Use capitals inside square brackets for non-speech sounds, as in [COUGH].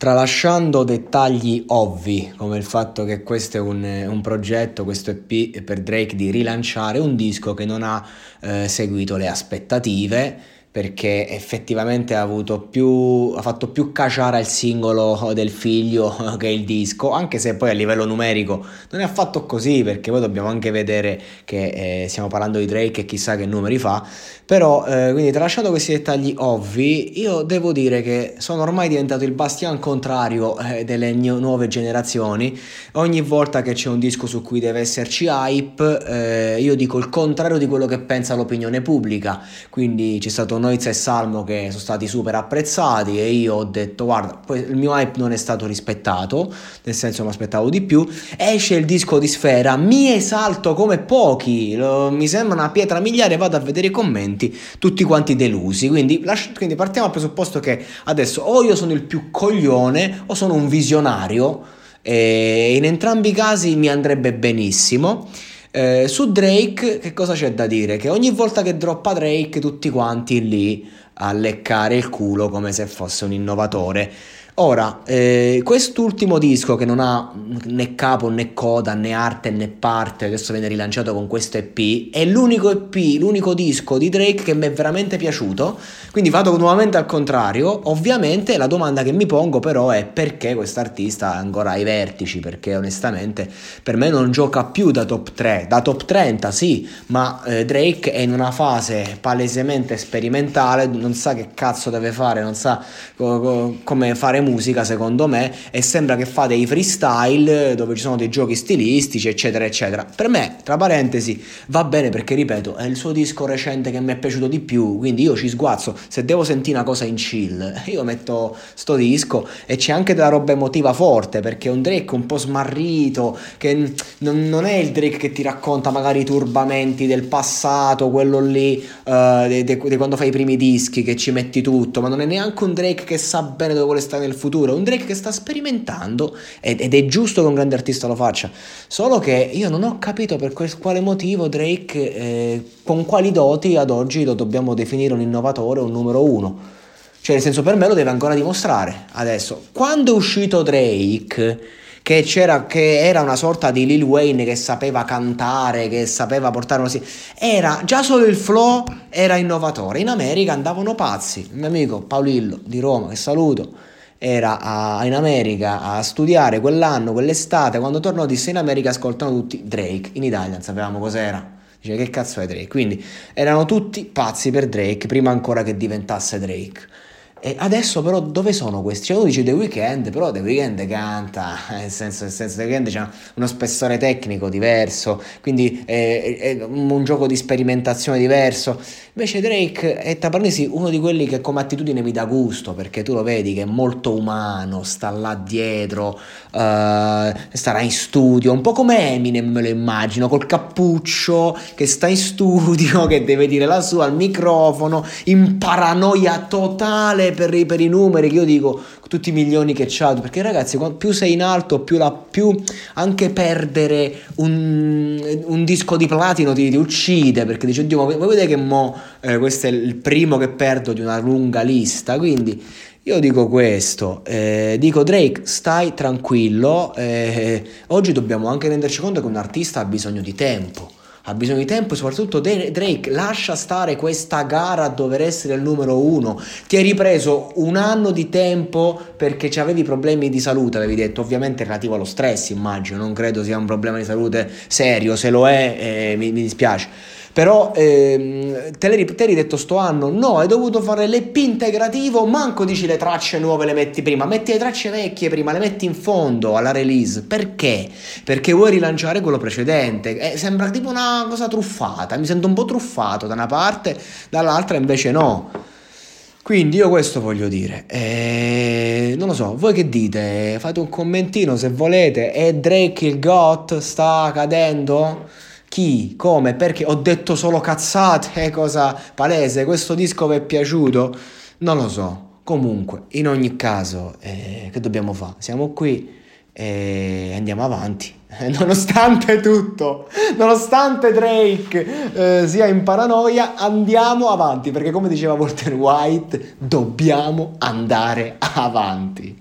Tralasciando dettagli ovvi, come il fatto che questo è un, un progetto, questo EP per Drake di rilanciare un disco che non ha eh, seguito le aspettative, perché effettivamente ha, più, ha fatto più caciara il singolo del figlio [LAUGHS] che il disco, anche se poi a livello numerico non è affatto così, perché poi dobbiamo anche vedere che eh, stiamo parlando di Drake e chissà che numeri fa, però eh, quindi tralasciando questi dettagli ovvi, io devo dire che sono ormai diventato il bastian contrario eh, delle nuove generazioni, ogni volta che c'è un disco su cui deve esserci hype, eh, io dico il contrario di quello che pensa l'opinione pubblica, quindi c'è stato Noiz e Salmo che sono stati super apprezzati e io ho detto guarda il mio hype non è stato rispettato nel senso mi aspettavo di più. Esce il disco di Sfera mi esalto come pochi lo, mi sembra una pietra miliare vado a vedere i commenti tutti quanti delusi. Quindi, lascio, quindi partiamo dal presupposto che adesso o io sono il più coglione o sono un visionario e in entrambi i casi mi andrebbe benissimo eh, su Drake, che cosa c'è da dire? Che ogni volta che droppa Drake, tutti quanti lì a leccare il culo come se fosse un innovatore. Ora, eh, quest'ultimo disco che non ha né capo né coda né arte né parte, adesso viene rilanciato con questo EP, è l'unico EP, l'unico disco di Drake che mi è veramente piaciuto, quindi vado nuovamente al contrario. Ovviamente la domanda che mi pongo però è perché quest'artista è ancora ai vertici, perché onestamente per me non gioca più da top 3, da top 30 sì, ma eh, Drake è in una fase palesemente sperimentale, non sa che cazzo deve fare, non sa co- co- come fare musica musica secondo me e sembra che fa dei freestyle dove ci sono dei giochi stilistici eccetera eccetera. Per me tra parentesi va bene perché ripeto è il suo disco recente che mi è piaciuto di più quindi io ci sguazzo. Se devo sentire una cosa in chill [LAUGHS] io metto sto disco e c'è anche della roba emotiva forte perché è un Drake un po' smarrito che non, non è il Drake che ti racconta magari i turbamenti del passato quello lì uh, di quando fai i primi dischi che ci metti tutto ma non è neanche un Drake che sa bene dove vuole stare nel futuro, un Drake che sta sperimentando ed, ed, è giusto che un grande artista lo faccia, solo che io non ho capito per quale motivo Drake, eh, con quali doti ad oggi lo dobbiamo definire un innovatore, un numero uno. Cioè, nel senso, per me lo deve ancora dimostrare. Adesso, quando è uscito Drake, che, che era una sorta di Lil Wayne che sapeva cantare, che sapeva portare una... Era già solo il flow era innovatore. In America andavano pazzi. Il mio amico Paolillo di Roma, che saluto era a, in America a studiare quell'anno, quell'estate, quando tornò disse in America ascoltano tutti Drake, in Italia non sapevamo cos'era. Dice che cazzo è Drake? Quindi erano tutti pazzi per Drake prima ancora che diventasse Drake. E adesso però dove sono questi? Cioè uno dice The Weeknd, però The Weeknd canta, [LAUGHS] nel senso, nel senso The Weeknd c'ha uno spessore tecnico diverso, quindi è, è un gioco di sperimentazione diverso. Invece Drake è Tabarnesi uno di quelli che come attitudine mi dà gusto, perché tu lo vedi che è molto umano, sta là dietro, uh, starà in studio, un po' come Eminem me lo immagino, col cappuccio, che sta in studio, [LAUGHS] che deve dire la sua al microfono, in paranoia totale per i, per i numeri che io dico, tutti i milioni che c'ha, perché ragazzi, più sei in alto, più, la, più anche perdere un, un, disco di platino ti, ti uccide, perché dice, oddio, ma voi vedete che mo, eh, questo è il primo che perdo di una lunga lista, quindi... Io dico questo, eh, dico Drake, stai tranquillo, eh, oggi dobbiamo anche renderci conto che un artista ha bisogno di tempo ha bisogno di tempo e soprattutto Drake lascia stare questa gara a dover essere il numero uno. Ti hai ripreso un anno di tempo perché avevi problemi di salute, avevi detto, ovviamente relativo allo stress, immagino, non credo sia un problema di salute serio, se lo è eh, mi, mi dispiace Però ehm, te, l'hai, te l'hai detto sto anno, no, hai dovuto fare l'EP integrativo, manco dici le tracce nuove le metti prima, metti le tracce vecchie prima, le metti in fondo alla release. Perché? Perché vuoi rilanciare quello precedente. Eh, sembra tipo una cosa truffata, mi sento un po' truffato da una parte, dall'altra invece no. Quindi io questo voglio dire, eh, non lo so, voi che dite? Fate un commentino se volete, è Drake il GOT? Sta cadendo? Chi? Come? Perché? Ho detto solo cazzate, cosa palese, questo disco vi è piaciuto? Non lo so. Comunque, in ogni caso, eh, che dobbiamo fare? Siamo qui e andiamo avanti. [LAUGHS] Nonostante tutto, nonostante Drake eh, sia in paranoia, andiamo avanti perché come diceva Walter White, dobbiamo andare avanti.